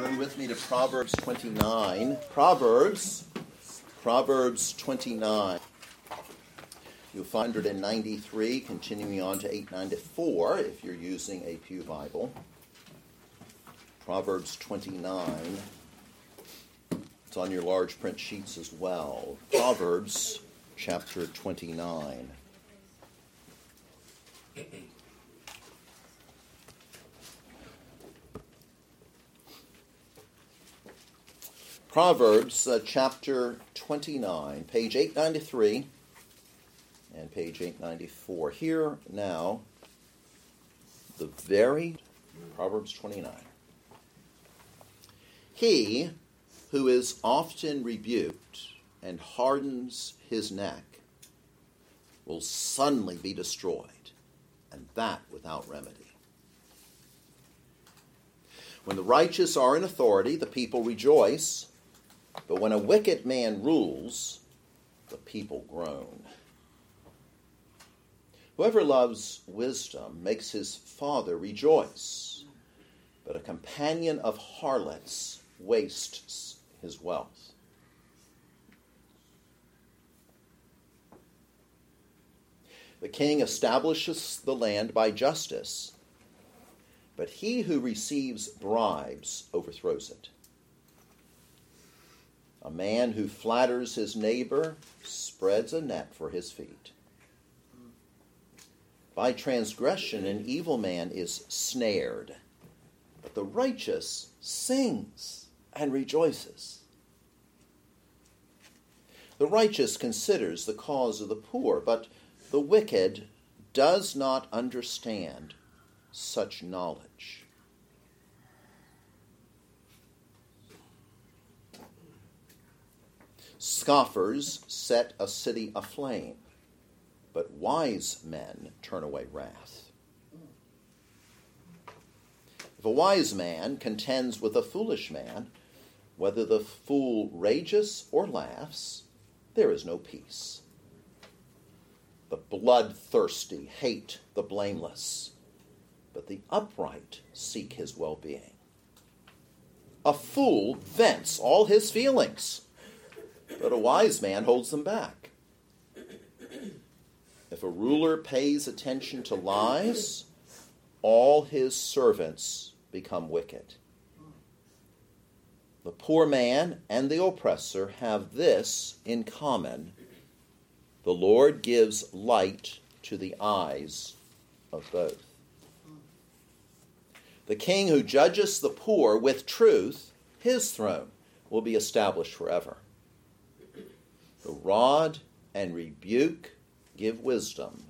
Turn with me to Proverbs 29. Proverbs, Proverbs 29. You'll find it in 93, continuing on to 894 if you're using a Pew Bible. Proverbs 29. It's on your large print sheets as well. Proverbs chapter 29. Proverbs uh, chapter 29, page 893 and page 894. Here now, the very Proverbs 29. He who is often rebuked and hardens his neck will suddenly be destroyed, and that without remedy. When the righteous are in authority, the people rejoice but when a wicked man rules, the people groan. Whoever loves wisdom makes his father rejoice, but a companion of harlots wastes his wealth. The king establishes the land by justice, but he who receives bribes overthrows it. A man who flatters his neighbor spreads a net for his feet. By transgression, an evil man is snared, but the righteous sings and rejoices. The righteous considers the cause of the poor, but the wicked does not understand such knowledge. Scoffers set a city aflame, but wise men turn away wrath. If a wise man contends with a foolish man, whether the fool rages or laughs, there is no peace. The bloodthirsty hate the blameless, but the upright seek his well being. A fool vents all his feelings but a wise man holds them back. If a ruler pays attention to lies, all his servants become wicked. The poor man and the oppressor have this in common the Lord gives light to the eyes of both. The king who judges the poor with truth, his throne will be established forever. The rod and rebuke give wisdom,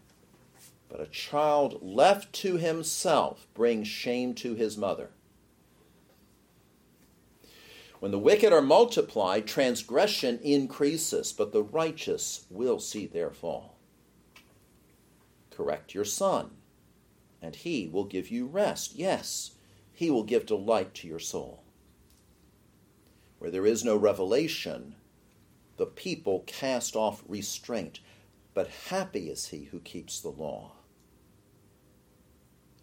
but a child left to himself brings shame to his mother. When the wicked are multiplied, transgression increases, but the righteous will see their fall. Correct your son, and he will give you rest. Yes, he will give delight to your soul. Where there is no revelation, the people cast off restraint, but happy is he who keeps the law.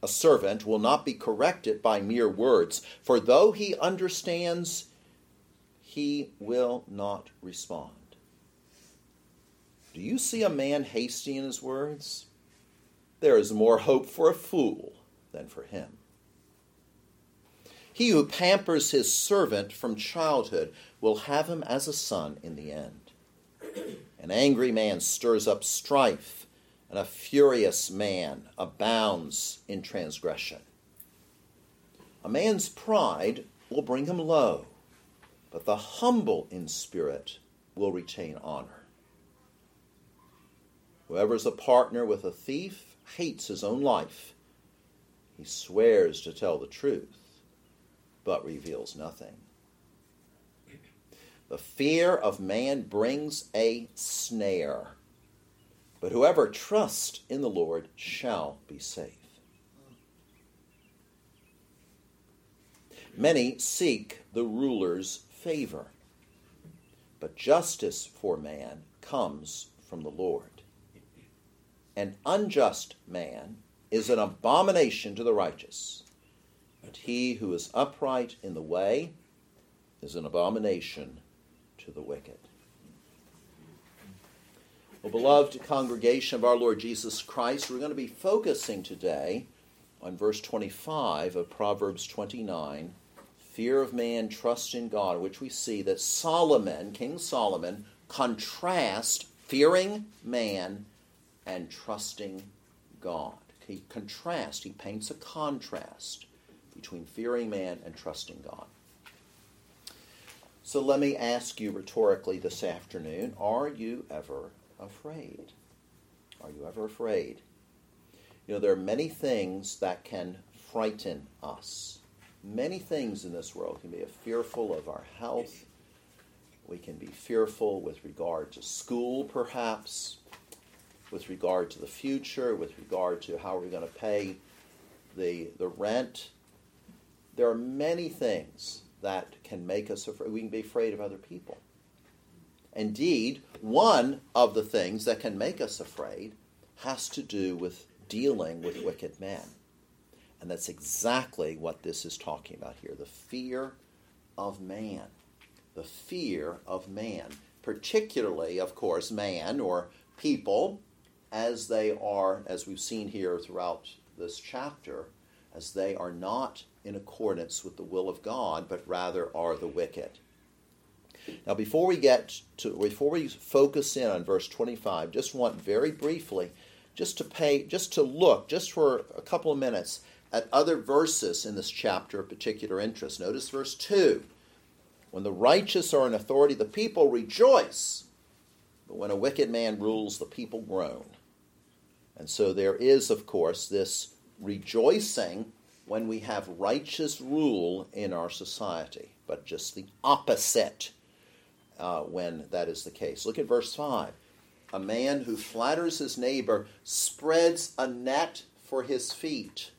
A servant will not be corrected by mere words, for though he understands, he will not respond. Do you see a man hasty in his words? There is more hope for a fool than for him. He who pampers his servant from childhood will have him as a son in the end. An angry man stirs up strife, and a furious man abounds in transgression. A man's pride will bring him low, but the humble in spirit will retain honor. Whoever is a partner with a thief hates his own life. He swears to tell the truth but reveals nothing. The fear of man brings a snare, but whoever trusts in the Lord shall be safe. Many seek the ruler's favor, but justice for man comes from the Lord. An unjust man is an abomination to the righteous But he who is upright in the way is an abomination to the wicked. Well, beloved congregation of our Lord Jesus Christ, we're going to be focusing today on verse 25 of Proverbs 29 fear of man, trust in God, which we see that Solomon, King Solomon, contrasts fearing man and trusting God. He contrasts, he paints a contrast between fearing man and trusting God. So let me ask you rhetorically this afternoon are you ever afraid? Are you ever afraid? You know, there are many things that can frighten us. Many things in this world can be fearful of our health. We can be fearful with regard to school, perhaps, with regard to the future, with regard to how we're going to pay the, the rent. There are many things that can make us afraid. We can be afraid of other people. Indeed, one of the things that can make us afraid has to do with dealing with wicked men. And that's exactly what this is talking about here the fear of man. The fear of man. Particularly, of course, man or people, as they are, as we've seen here throughout this chapter, as they are not in accordance with the will of God, but rather are the wicked. Now, before we get to, before we focus in on verse 25, just want very briefly, just to pay, just to look, just for a couple of minutes, at other verses in this chapter of particular interest. Notice verse 2. When the righteous are in authority, the people rejoice. But when a wicked man rules, the people groan. And so there is, of course, this rejoicing when we have righteous rule in our society, but just the opposite uh, when that is the case. Look at verse 5. A man who flatters his neighbor spreads a net for his feet.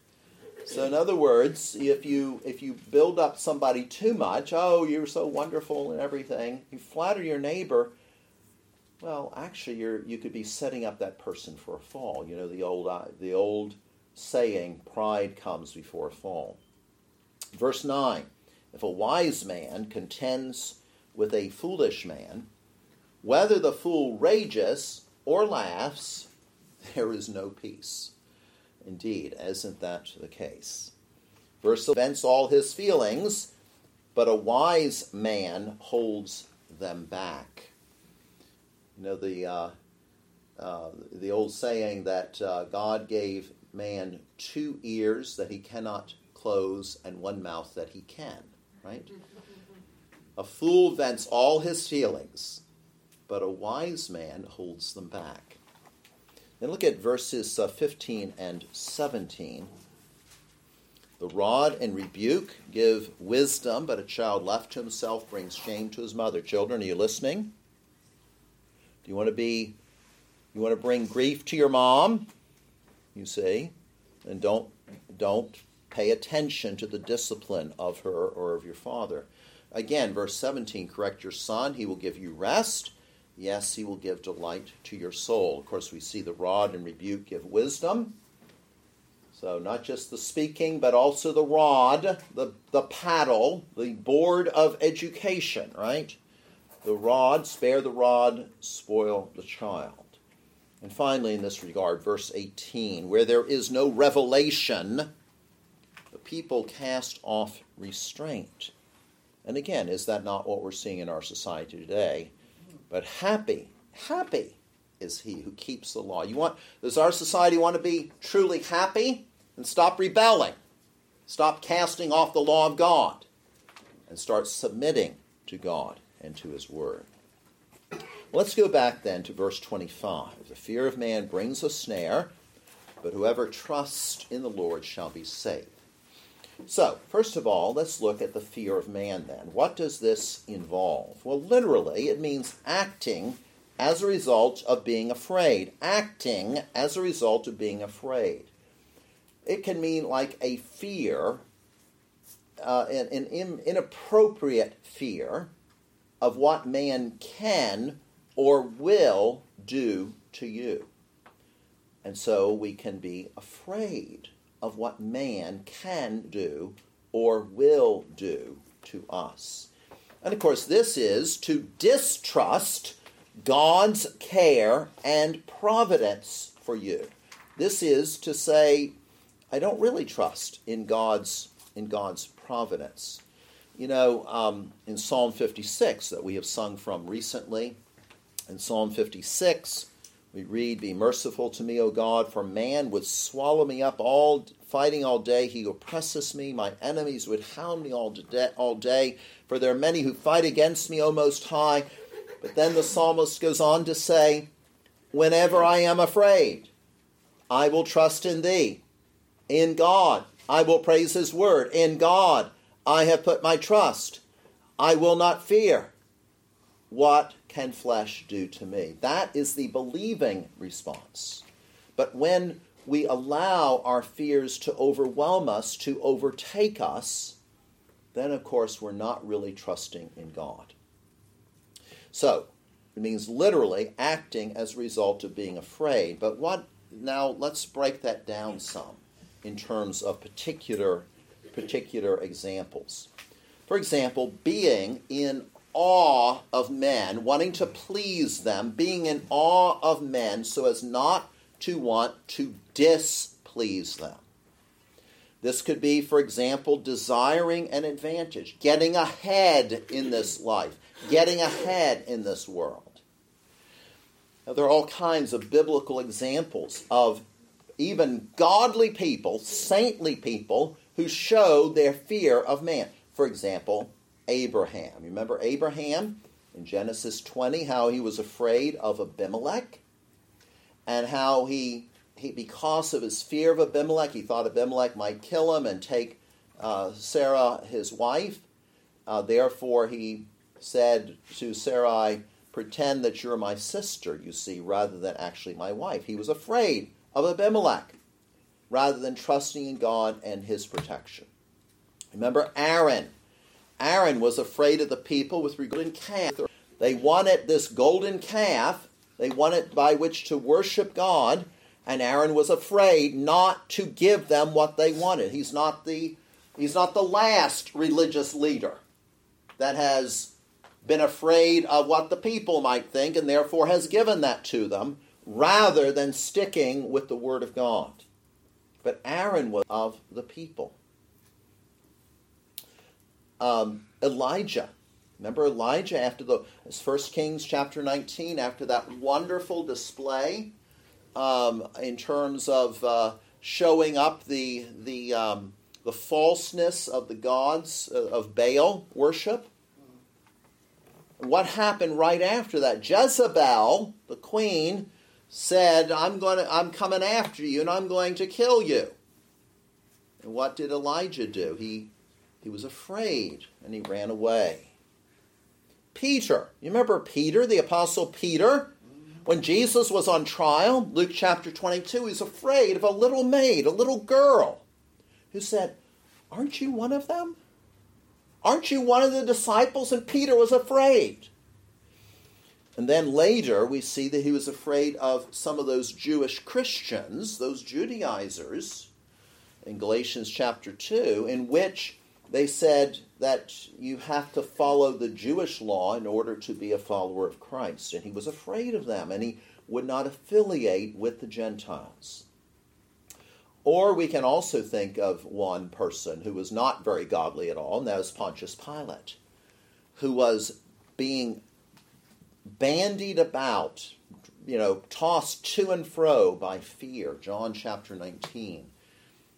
So in other words, if you if you build up somebody too much, oh, you're so wonderful and everything, you flatter your neighbor, well, actually you're you could be setting up that person for a fall. You know the old uh, the old saying, pride comes before a fall. Verse 9. If a wise man contends with a foolish man, whether the fool rages or laughs, there is no peace. Indeed, isn't that the case? Verse vents all his feelings, but a wise man holds them back. You know the uh, uh, the old saying that uh, God gave man two ears that he cannot close and one mouth that he can. Right? A fool vents all his feelings, but a wise man holds them back. Then look at verses uh, 15 and 17. The rod and rebuke give wisdom, but a child left to himself brings shame to his mother. Children, are you listening? Do you want to be you want to bring grief to your mom? You see? And don't don't pay attention to the discipline of her or of your father. Again, verse 17, correct your son, he will give you rest Yes, he will give delight to your soul. Of course, we see the rod and rebuke give wisdom. So, not just the speaking, but also the rod, the, the paddle, the board of education, right? The rod, spare the rod, spoil the child. And finally, in this regard, verse 18 where there is no revelation, the people cast off restraint. And again, is that not what we're seeing in our society today? But happy, happy is he who keeps the law. You want does our society want to be truly happy? And stop rebelling. Stop casting off the law of God and start submitting to God and to his word. Let's go back then to verse 25. The fear of man brings a snare, but whoever trusts in the Lord shall be saved. So, first of all, let's look at the fear of man then. What does this involve? Well, literally, it means acting as a result of being afraid. Acting as a result of being afraid. It can mean like a fear, uh, an, an inappropriate fear of what man can or will do to you. And so we can be afraid of what man can do or will do to us. And of course, this is to distrust God's care and providence for you. This is to say, I don't really trust in God's in God's providence. You know, um, in Psalm 56 that we have sung from recently, in Psalm 56, we read, Be merciful to me, O God, for man would swallow me up all fighting all day. He oppresses me. My enemies would hound me all day, all day. For there are many who fight against me, O Most High. But then the psalmist goes on to say, Whenever I am afraid, I will trust in thee. In God, I will praise his word. In God, I have put my trust. I will not fear. What can flesh do to me? That is the believing response. But when we allow our fears to overwhelm us, to overtake us, then of course we're not really trusting in God. So, it means literally acting as a result of being afraid. But what now let's break that down some in terms of particular particular examples. For example, being in awe of men, wanting to please them, being in awe of men so as not to want to displease them. This could be, for example, desiring an advantage, getting ahead in this life, getting ahead in this world. Now, there are all kinds of biblical examples of even godly people, saintly people, who show their fear of man. For example, Abraham. You remember Abraham in Genesis 20, how he was afraid of Abimelech? And how he, he because of his fear of Abimelech, he thought Abimelech might kill him and take uh, Sarah, his wife. Uh, therefore, he said to Sarai, Pretend that you're my sister, you see, rather than actually my wife. He was afraid of Abimelech rather than trusting in God and his protection. Remember Aaron. Aaron was afraid of the people with regard to calf. They wanted this golden calf, they wanted by which to worship God, and Aaron was afraid not to give them what they wanted. He's not the he's not the last religious leader that has been afraid of what the people might think and therefore has given that to them rather than sticking with the word of God. But Aaron was of the people. Um, Elijah. Remember Elijah after the First Kings chapter 19, after that wonderful display um, in terms of uh, showing up the the um, the falseness of the gods uh, of Baal worship. What happened right after that? Jezebel, the queen, said, I'm, going to, I'm coming after you and I'm going to kill you. And what did Elijah do? He, he was afraid and he ran away. Peter, you remember Peter, the Apostle Peter? When Jesus was on trial, Luke chapter 22, he's afraid of a little maid, a little girl, who said, Aren't you one of them? Aren't you one of the disciples? And Peter was afraid. And then later, we see that he was afraid of some of those Jewish Christians, those Judaizers, in Galatians chapter 2, in which they said that you have to follow the Jewish law in order to be a follower of Christ. And he was afraid of them, and he would not affiliate with the Gentiles. Or we can also think of one person who was not very godly at all, and that was Pontius Pilate, who was being bandied about, you know, tossed to and fro by fear. John chapter 19.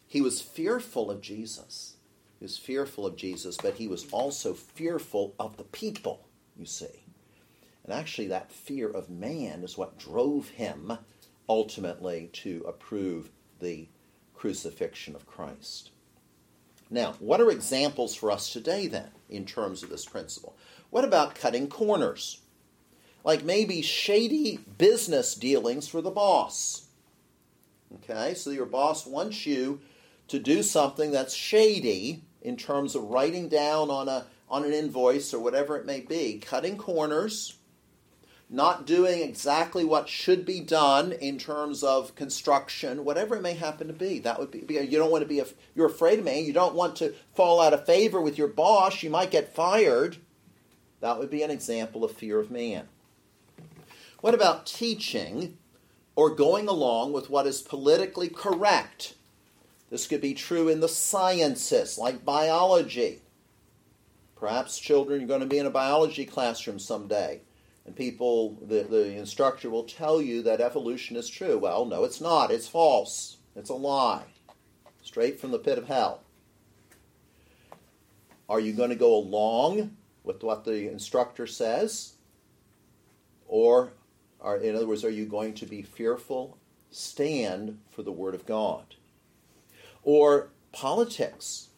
He was fearful of Jesus. He was fearful of Jesus, but he was also fearful of the people, you see. And actually, that fear of man is what drove him ultimately to approve the crucifixion of Christ. Now, what are examples for us today then in terms of this principle? What about cutting corners? like maybe shady business dealings for the boss. Okay, so your boss wants you to do something that's shady in terms of writing down on a on an invoice or whatever it may be, cutting corners, not doing exactly what should be done in terms of construction, whatever it may happen to be. That would be you don't want to be you're afraid of man. You don't want to fall out of favor with your boss. You might get fired. That would be an example of fear of man. What about teaching or going along with what is politically correct? This could be true in the sciences, like biology. Perhaps children are going to be in a biology classroom someday, and people, the, the instructor will tell you that evolution is true. Well, no, it's not. It's false. It's a lie. Straight from the pit of hell. Are you going to go along with what the instructor says? Or, are, in other words, are you going to be fearful? Stand for the Word of God. Or politics.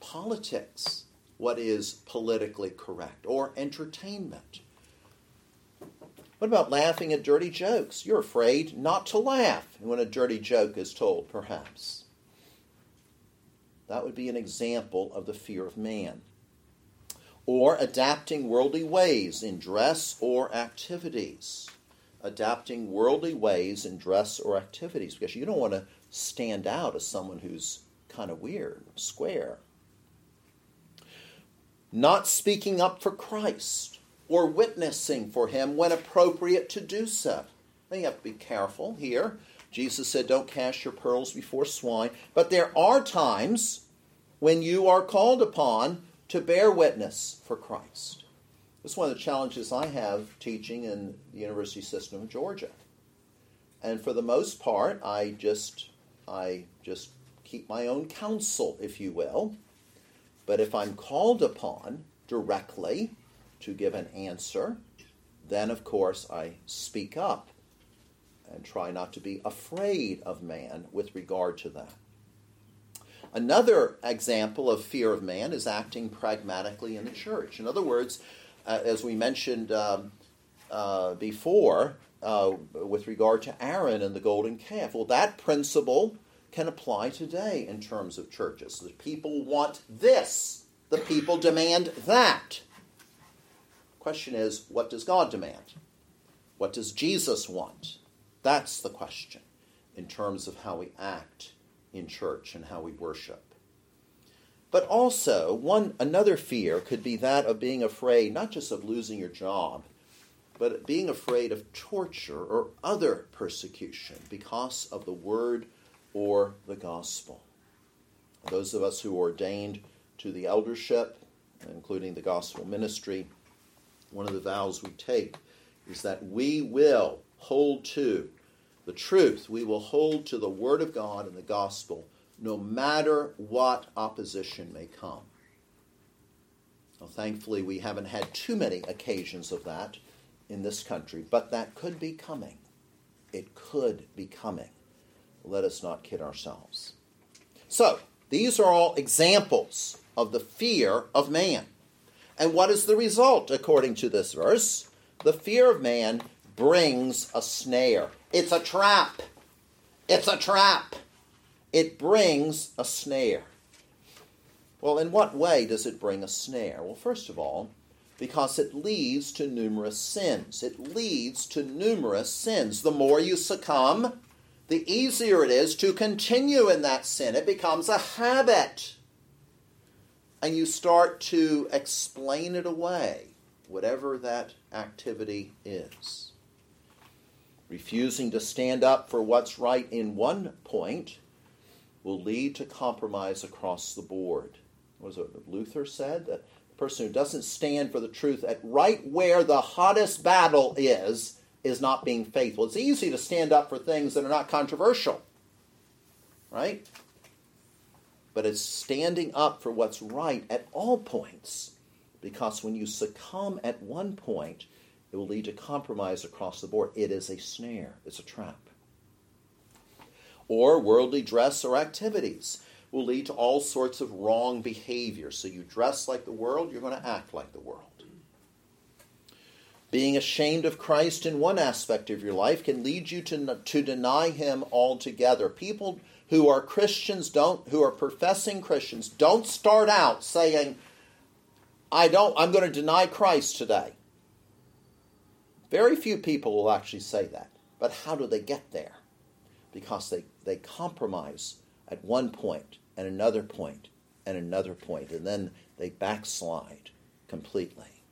Politics what is politically correct, or entertainment. What about laughing at dirty jokes? You're afraid not to laugh when a dirty joke is told, perhaps. That would be an example of the fear of man. Or adapting worldly ways in dress or activities. Adapting worldly ways in dress or activities because you don't want to stand out as someone who's kind of weird, square not speaking up for Christ or witnessing for him when appropriate to do so. Now you have to be careful here. Jesus said, Don't cast your pearls before swine. But there are times when you are called upon to bear witness for Christ. Is one of the challenges I have teaching in the university system of Georgia. And for the most part, I just I just keep my own counsel, if you will. But if I'm called upon directly to give an answer, then of course I speak up and try not to be afraid of man with regard to that. Another example of fear of man is acting pragmatically in the church. In other words, uh, as we mentioned um, uh, before, uh, with regard to Aaron and the golden calf, well, that principle can apply today in terms of churches. The people want this, the people demand that. Question is, what does God demand? What does Jesus want? That's the question in terms of how we act in church and how we worship. But also, one another fear could be that of being afraid not just of losing your job, but being afraid of torture or other persecution because of the word or the gospel. Those of us who are ordained to the eldership, including the gospel ministry, one of the vows we take is that we will hold to the truth. We will hold to the Word of God and the gospel no matter what opposition may come. Well, thankfully, we haven't had too many occasions of that in this country, but that could be coming. It could be coming let us not kid ourselves. So, these are all examples of the fear of man. And what is the result, according to this verse? The fear of man brings a snare. It's a trap. It's a trap. It brings a snare. Well, in what way does it bring a snare? Well, first of all, because it leads to numerous sins. It leads to numerous sins. The more you succumb, the easier it is to continue in that sin. It becomes a habit. And you start to explain it away, whatever that activity is. Refusing to stand up for what's right in one point will lead to compromise across the board. Was it Luther said? That person who doesn't stand for the truth at right where the hottest battle is is not being faithful. It's easy to stand up for things that are not controversial, right? But it's standing up for what's right at all points. Because when you succumb at one point, it will lead to compromise across the board. It is a snare, it's a trap. Or worldly dress or activities will lead to all sorts of wrong behavior. So you dress like the world, you're going to act like the world. Being ashamed of Christ in one aspect of your life can lead you to, to deny him altogether. People who are Christians don't who are professing Christians don't start out saying, I don't I'm going to deny Christ today. Very few people will actually say that. But how do they get there? Because they, they compromise at one point and another point and another point, and then they backslide completely.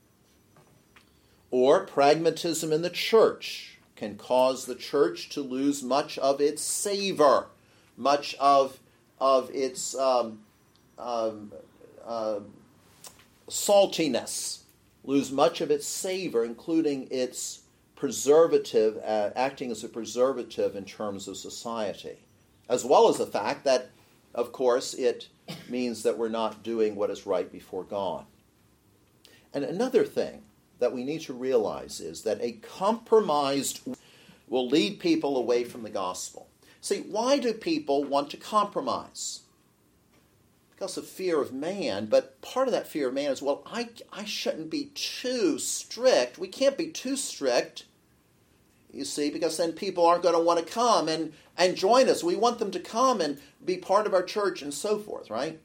Or pragmatism in the church can cause the church to lose much of its savor, much of, of its um, um, uh, saltiness, lose much of its savor, including its preservative, uh, acting as a preservative in terms of society, as well as the fact that, of course, it means that we're not doing what is right before God. And another thing that we need to realize is that a compromised will lead people away from the gospel. See, why do people want to compromise? Because of fear of man, but part of that fear of man is well, I, I shouldn't be too strict. We can't be too strict, you see, because then people aren't going to want to come and, and join us. We want them to come and be part of our church and so forth, right?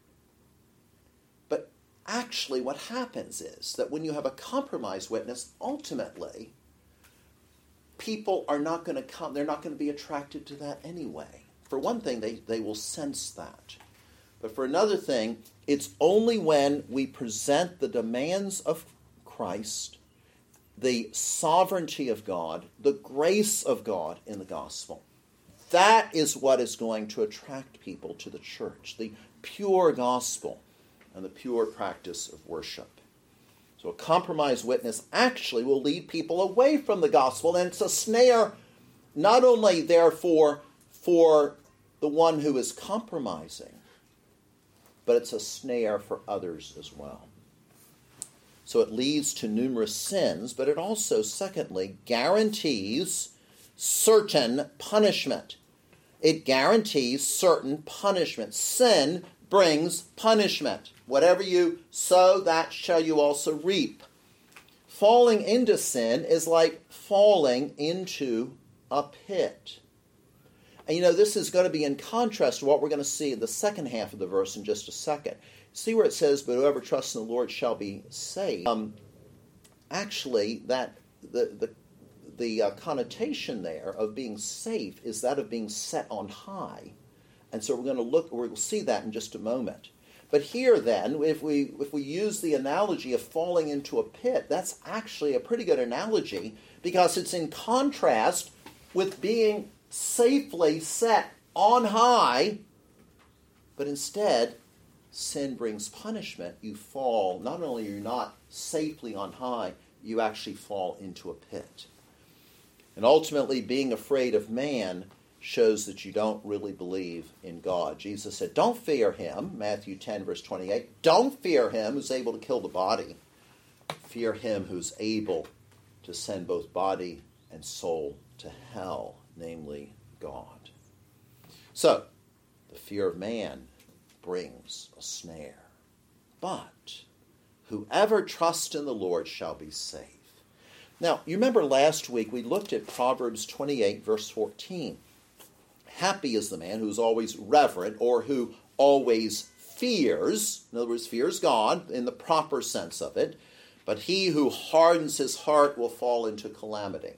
But actually what happens is that when you have a compromised witness, ultimately, people are not going to come, they're not going to be attracted to that anyway. For one thing, they, they will sense that. But for another thing, it's only when we present the demands of Christ, the sovereignty of God, the grace of God in the gospel. That is what is going to attract people to the church, the pure gospel and the pure practice of worship. So a compromised witness actually will lead people away from the gospel, and it's a snare not only therefore for the one who is compromising, but it's a snare for others as well. So it leads to numerous sins, but it also, secondly, guarantees certain punishment. It guarantees certain punishment. Sin brings punishment. Whatever you sow, that shall you also reap. Falling into sin is like falling into a pit. And you know, this is going to be in contrast to what we're going to see in the second half of the verse in just a second. See where it says, But whoever trusts in the Lord shall be saved. Um, actually, that the, the, the uh, connotation there of being safe is that of being set on high. And so we're going to look, we'll see that in just a moment. But here then, if we if we use the analogy of falling into a pit, that's actually a pretty good analogy because it's in contrast with being safely set on high, but instead sin brings punishment. You fall, not only are you not safely on high, you actually fall into a pit. And ultimately being afraid of man shows that you don't really believe in God. Jesus said, Don't fear him, Matthew 10, verse 28. Don't fear him who's able to kill the body. Fear him who's able to send both body and soul to hell, namely God. So, the fear of man brings a snare. But whoever trusts in the Lord shall be safe. Now, you remember last week we looked at Proverbs 28, verse 14. Happy is the man who is always reverent or who always fears. In other words, fears God in the proper sense of it. But he who hardens his heart will fall into calamity.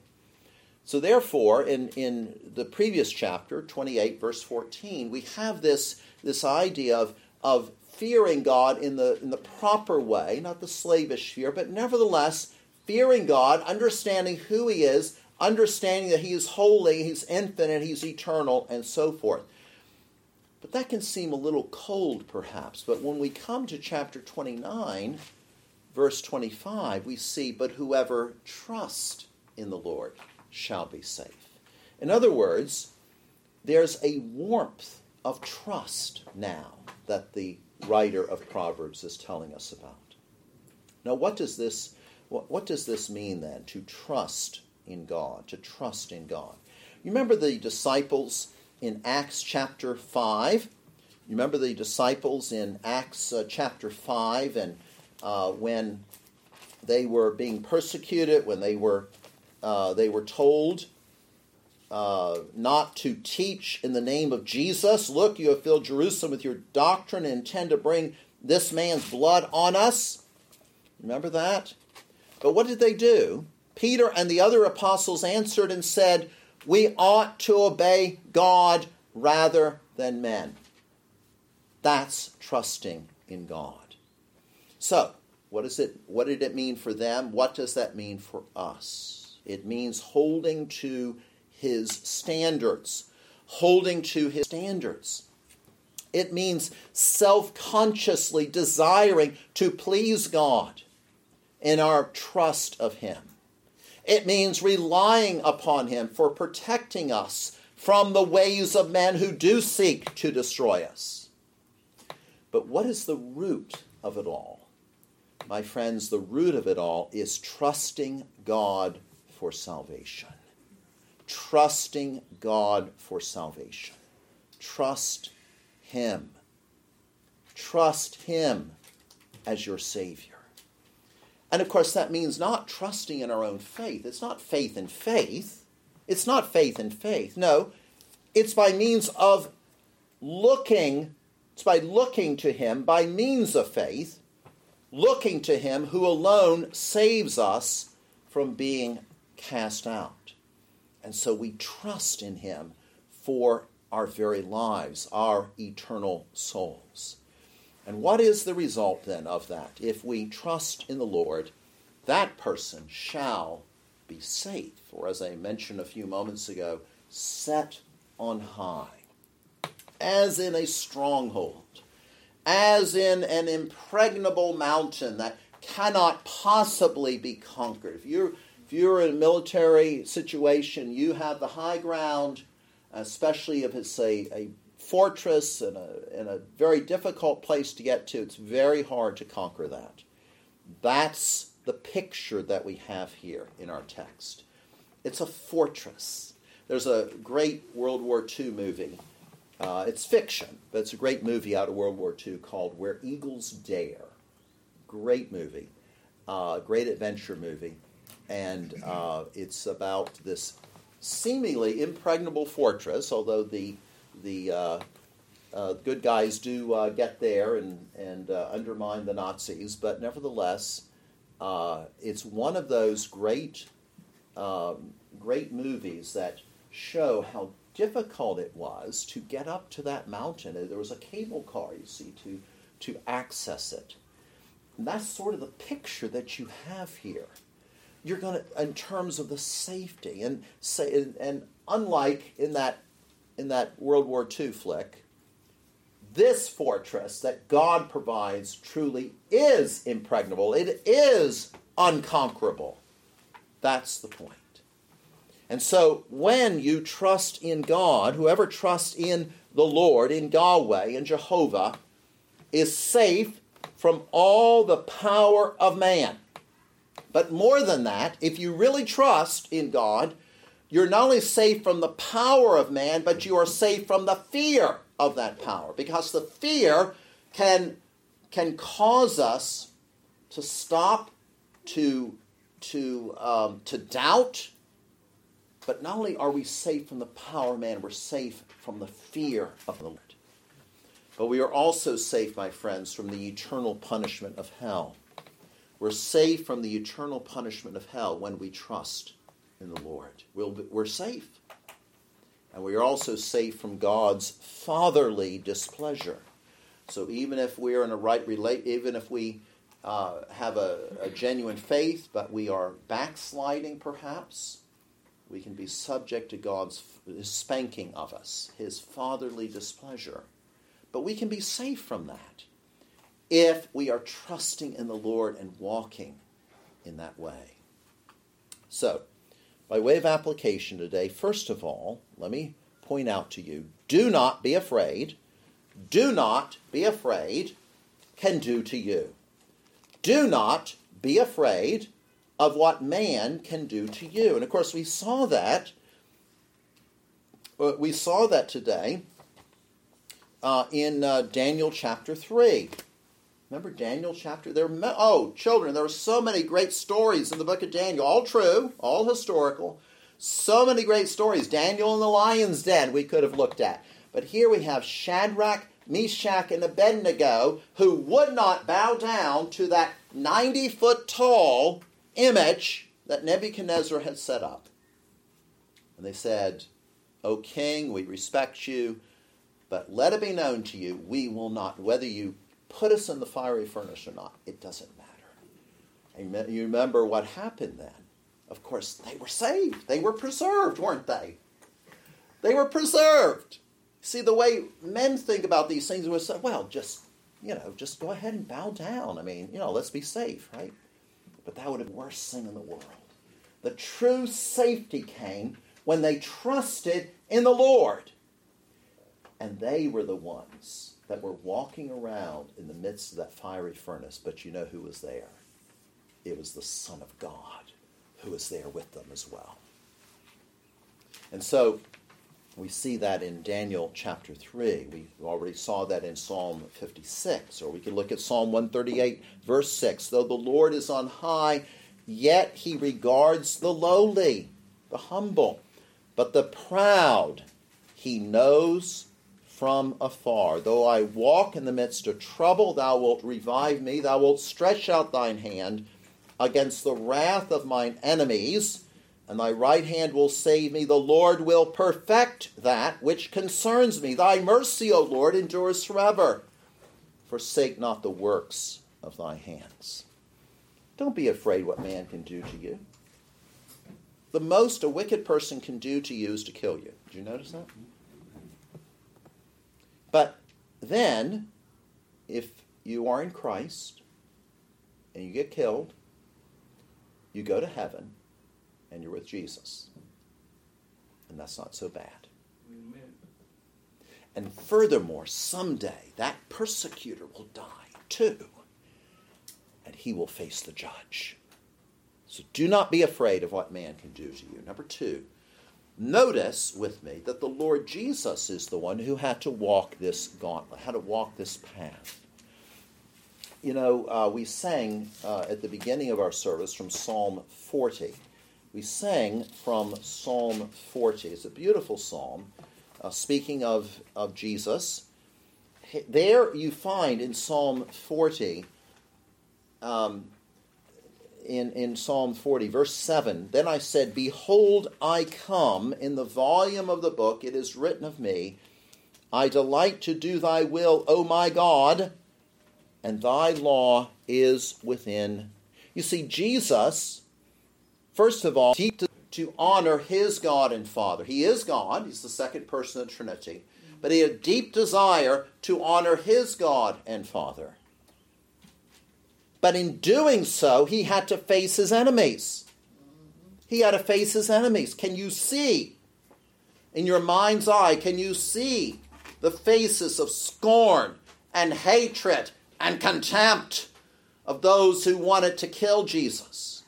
So, therefore, in, in the previous chapter, 28, verse 14, we have this, this idea of, of fearing God in the, in the proper way, not the slavish fear, but nevertheless fearing God, understanding who He is, understanding that He is holy, He's infinite, He's eternal, and so forth. But that can seem a little cold, perhaps. But when we come to chapter 29, verse 25, we see, But whoever trusts in the Lord shall be safe. In other words, there's a warmth of trust now that the writer of Proverbs is telling us about. Now, what does this, what, what does this mean then, to trust in God, to trust in God. You remember the disciples in Acts chapter 5? You remember the disciples in Acts uh, chapter 5 and uh, when they were being persecuted, when they were, uh, they were told uh, not to teach in the name of Jesus. Look, you have filled Jerusalem with your doctrine and intend to bring this man's blood on us. Remember that? But what did they do? Peter and the other apostles answered and said, We ought to obey God rather than men. That's trusting in God. So, what is it what did it mean for them? What does that mean for us? It means holding to his standards. Holding to his standards. It means self consciously desiring to please God in our trust of Him. It means relying upon Him for protecting us from the ways of men who do seek to destroy us. But what is the root of it all? My friends, the root of it all is trusting God for salvation. Trusting God for salvation. Trust Him. Trust Him as your Savior. And of course, that means not trusting in our own faith. It's not faith in faith. It's not faith in faith. No, it's by means of looking, it's by looking to Him by means of faith, looking to Him who alone saves us from being cast out. And so we trust in Him for our very lives, our eternal souls. And what is the result then of that? If we trust in the Lord, that person shall be safe, or as I mentioned a few moments ago, set on high, as in a stronghold, as in an impregnable mountain that cannot possibly be conquered. If you're, you're in a military situation, you have the high ground, especially if it's a, a fortress and a, and a very difficult place to get to. It's very hard to conquer that. That's the picture that we have here in our text. It's a fortress. There's a great World War II movie. Uh, it's fiction, but it's a great movie out of World War II called Where Eagles Dare. Great movie, uh, great adventure movie. And uh, it's about this seemingly impregnable fortress, although the the uh, uh, good guys do uh, get there and, and uh, undermine the Nazis, but nevertheless, uh, it's one of those great, um, great movies that show how difficult it was to get up to that mountain. There was a cable car, you see, to, to access it. And that's sort of the picture that you have here. You're going to, in terms of the safety, and say, and, unlike in that in that World War II flick, this fortress that God provides truly is impregnable. It is unconquerable. That's the point. And so when you trust in God, whoever trusts in the Lord, in Yahweh, in Jehovah, is safe from all the power of man. But more than that, if you really trust in God, you're not only safe from the power of man, but you are safe from the fear of that power. Because the fear can, can cause us to stop, to, to, um, to doubt. But not only are we safe from the power of man, we're safe from the fear of the Lord. But we are also safe, my friends, from the eternal punishment of hell. We're safe from the eternal punishment of hell when we trust in the Lord. We're safe. And we are also safe from God's fatherly displeasure. So even if we're in a right relate, even if we uh, have a, a genuine faith, but we are backsliding perhaps, we can be subject to God's spanking of us, His fatherly displeasure. But we can be safe from that if we are trusting in the Lord and walking in that way. So, by way of application today, first of all, let me point out to you do not be afraid. Do not be afraid can do to you. Do not be afraid of what man can do to you. And of course, we saw that. Uh, we saw that today uh, in uh, Daniel chapter 3. Remember Daniel chapter? There, oh, children, there are so many great stories in the book of Daniel, all true, all historical. So many great stories. Daniel in the lion's den we could have looked at. But here we have Shadrach, Meshach, and Abednego who would not bow down to that 90 foot tall image that Nebuchadnezzar had set up. And they said, O king, we respect you, but let it be known to you, we will not, whether you put us in the fiery furnace or not, it doesn't matter. And you remember what happened then. Of course, they were saved. They were preserved, weren't they? They were preserved. See, the way men think about these things was, well, just, you know, just go ahead and bow down. I mean, you know, let's be safe, right? But that would have been the worst thing in the world. The true safety came when they trusted in the Lord. And they were the ones that were walking around in the midst of that fiery furnace. But you know who was there? It was the Son of God who was there with them as well. And so we see that in Daniel chapter 3. We already saw that in Psalm 56. Or we could look at Psalm 138, verse 6. Though the Lord is on high, yet he regards the lowly, the humble. But the proud he knows from afar. Though I walk in the midst of trouble, thou wilt revive me. Thou wilt stretch out thine hand against the wrath of mine enemies, and thy right hand will save me. The Lord will perfect that which concerns me. Thy mercy, O Lord, endures forever. Forsake not the works of thy hands. Don't be afraid what man can do to you. The most a wicked person can do to you is to kill you. Did you notice that? But then, if you are in Christ and you get killed, you go to heaven and you're with Jesus. And that's not so bad. Amen. And furthermore, someday that persecutor will die too, and he will face the judge. So do not be afraid of what man can do to you. Number two, notice with me that the Lord Jesus is the one who had to walk this gauntlet, had to walk this path. You know, uh, we sang uh, at the beginning of our service from Psalm 40. We sang from Psalm 40. It's a beautiful psalm, uh, speaking of, of Jesus. There you find in Psalm 40 um, in, in Psalm 40, verse 7 Then I said, Behold, I come. In the volume of the book it is written of me, I delight to do thy will, O my God, and thy law is within. You see, Jesus, first of all, to, to honor his God and Father. He is God, he's the second person of the Trinity, but he had a deep desire to honor his God and Father. But in doing so, he had to face his enemies. He had to face his enemies. Can you see? In your mind's eye, can you see the faces of scorn and hatred and contempt of those who wanted to kill Jesus?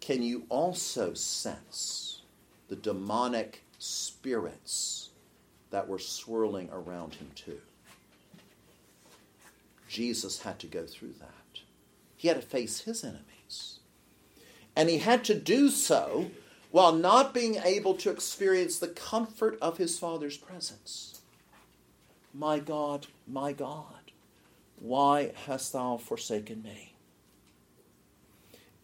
Can you also sense the demonic spirits that were swirling around him, too? Jesus had to go through that. He had to face his enemies. And he had to do so while not being able to experience the comfort of his Father's presence. My God, my God, why hast thou forsaken me?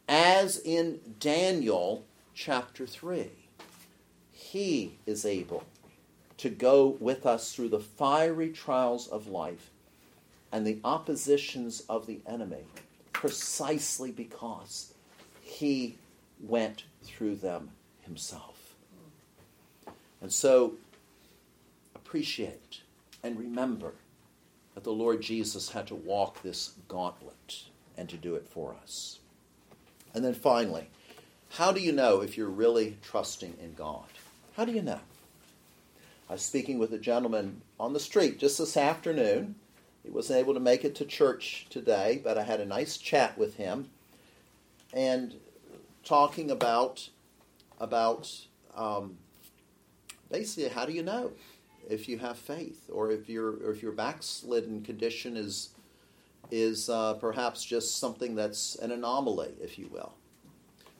As in Daniel chapter 3, he is able to go with us through the fiery trials of life and the oppositions of the enemy precisely because he went through them himself. And so appreciate and remember that the Lord Jesus had to walk this gauntlet and to do it for us. And then finally, how do you know if you're really trusting in God? How do you know? I was speaking with a gentleman on the street just this afternoon he wasn't able to make it to church today, but I had a nice chat with him and talking about about um, basically how do you know if you have faith or if your if your backslidden condition is is uh, perhaps just something that's an anomaly, if you will.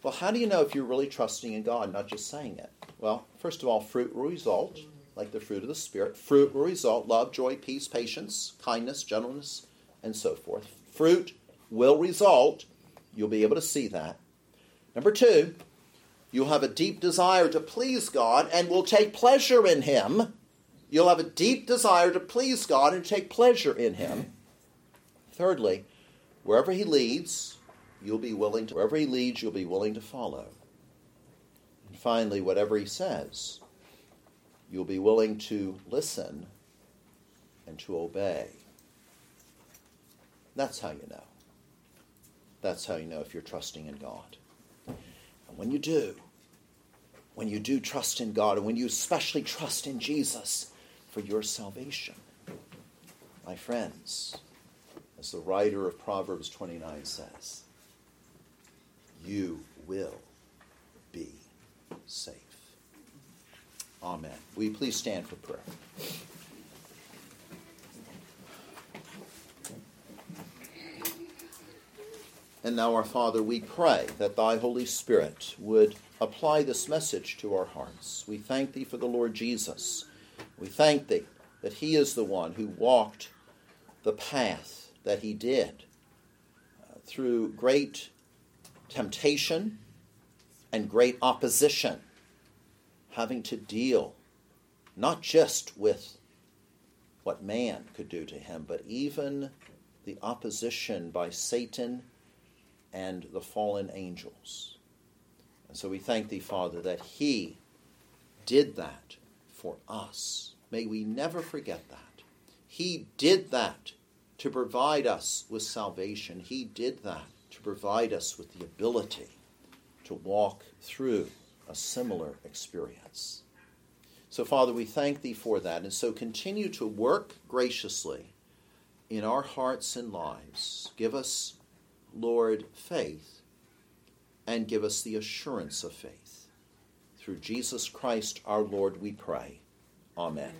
Well, how do you know if you're really trusting in God, not just saying it? Well, first of all, fruit will result like the fruit of the Spirit. Fruit will result love, joy, peace, patience, kindness, gentleness, and so forth. Fruit will result You'll be able to see that. Number two, you'll have a deep desire to please God and will take pleasure in Him. You'll have a deep desire to please God and take pleasure in Him. Thirdly, wherever He leads, you'll be willing to, wherever He leads, you'll be willing to follow. And finally, whatever He says, you'll be willing to listen and to obey. That's how you know. That's how you know if you're trusting in God. And when you do, when you do trust in God, and when you especially trust in Jesus for your salvation, my friends, as the writer of Proverbs 29 says, you will be safe. Amen. Will you please stand for prayer? And now, our Father, we pray that Thy Holy Spirit would apply this message to our hearts. We thank Thee for the Lord Jesus. We thank Thee that He is the one who walked the path that He did uh, through great temptation and great opposition, having to deal not just with what man could do to him, but even the opposition by Satan and the fallen angels. And so we thank thee, Father, that he did that for us. May we never forget that. He did that to provide us with salvation. He did that to provide us with the ability to walk through a similar experience. So, Father, we thank Thee for that. And so continue to work graciously in our hearts and lives. Give us Lord, faith, and give us the assurance of faith. Through Jesus Christ our Lord, we pray. Amen.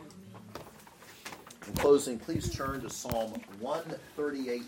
In closing, please turn to Psalm 138.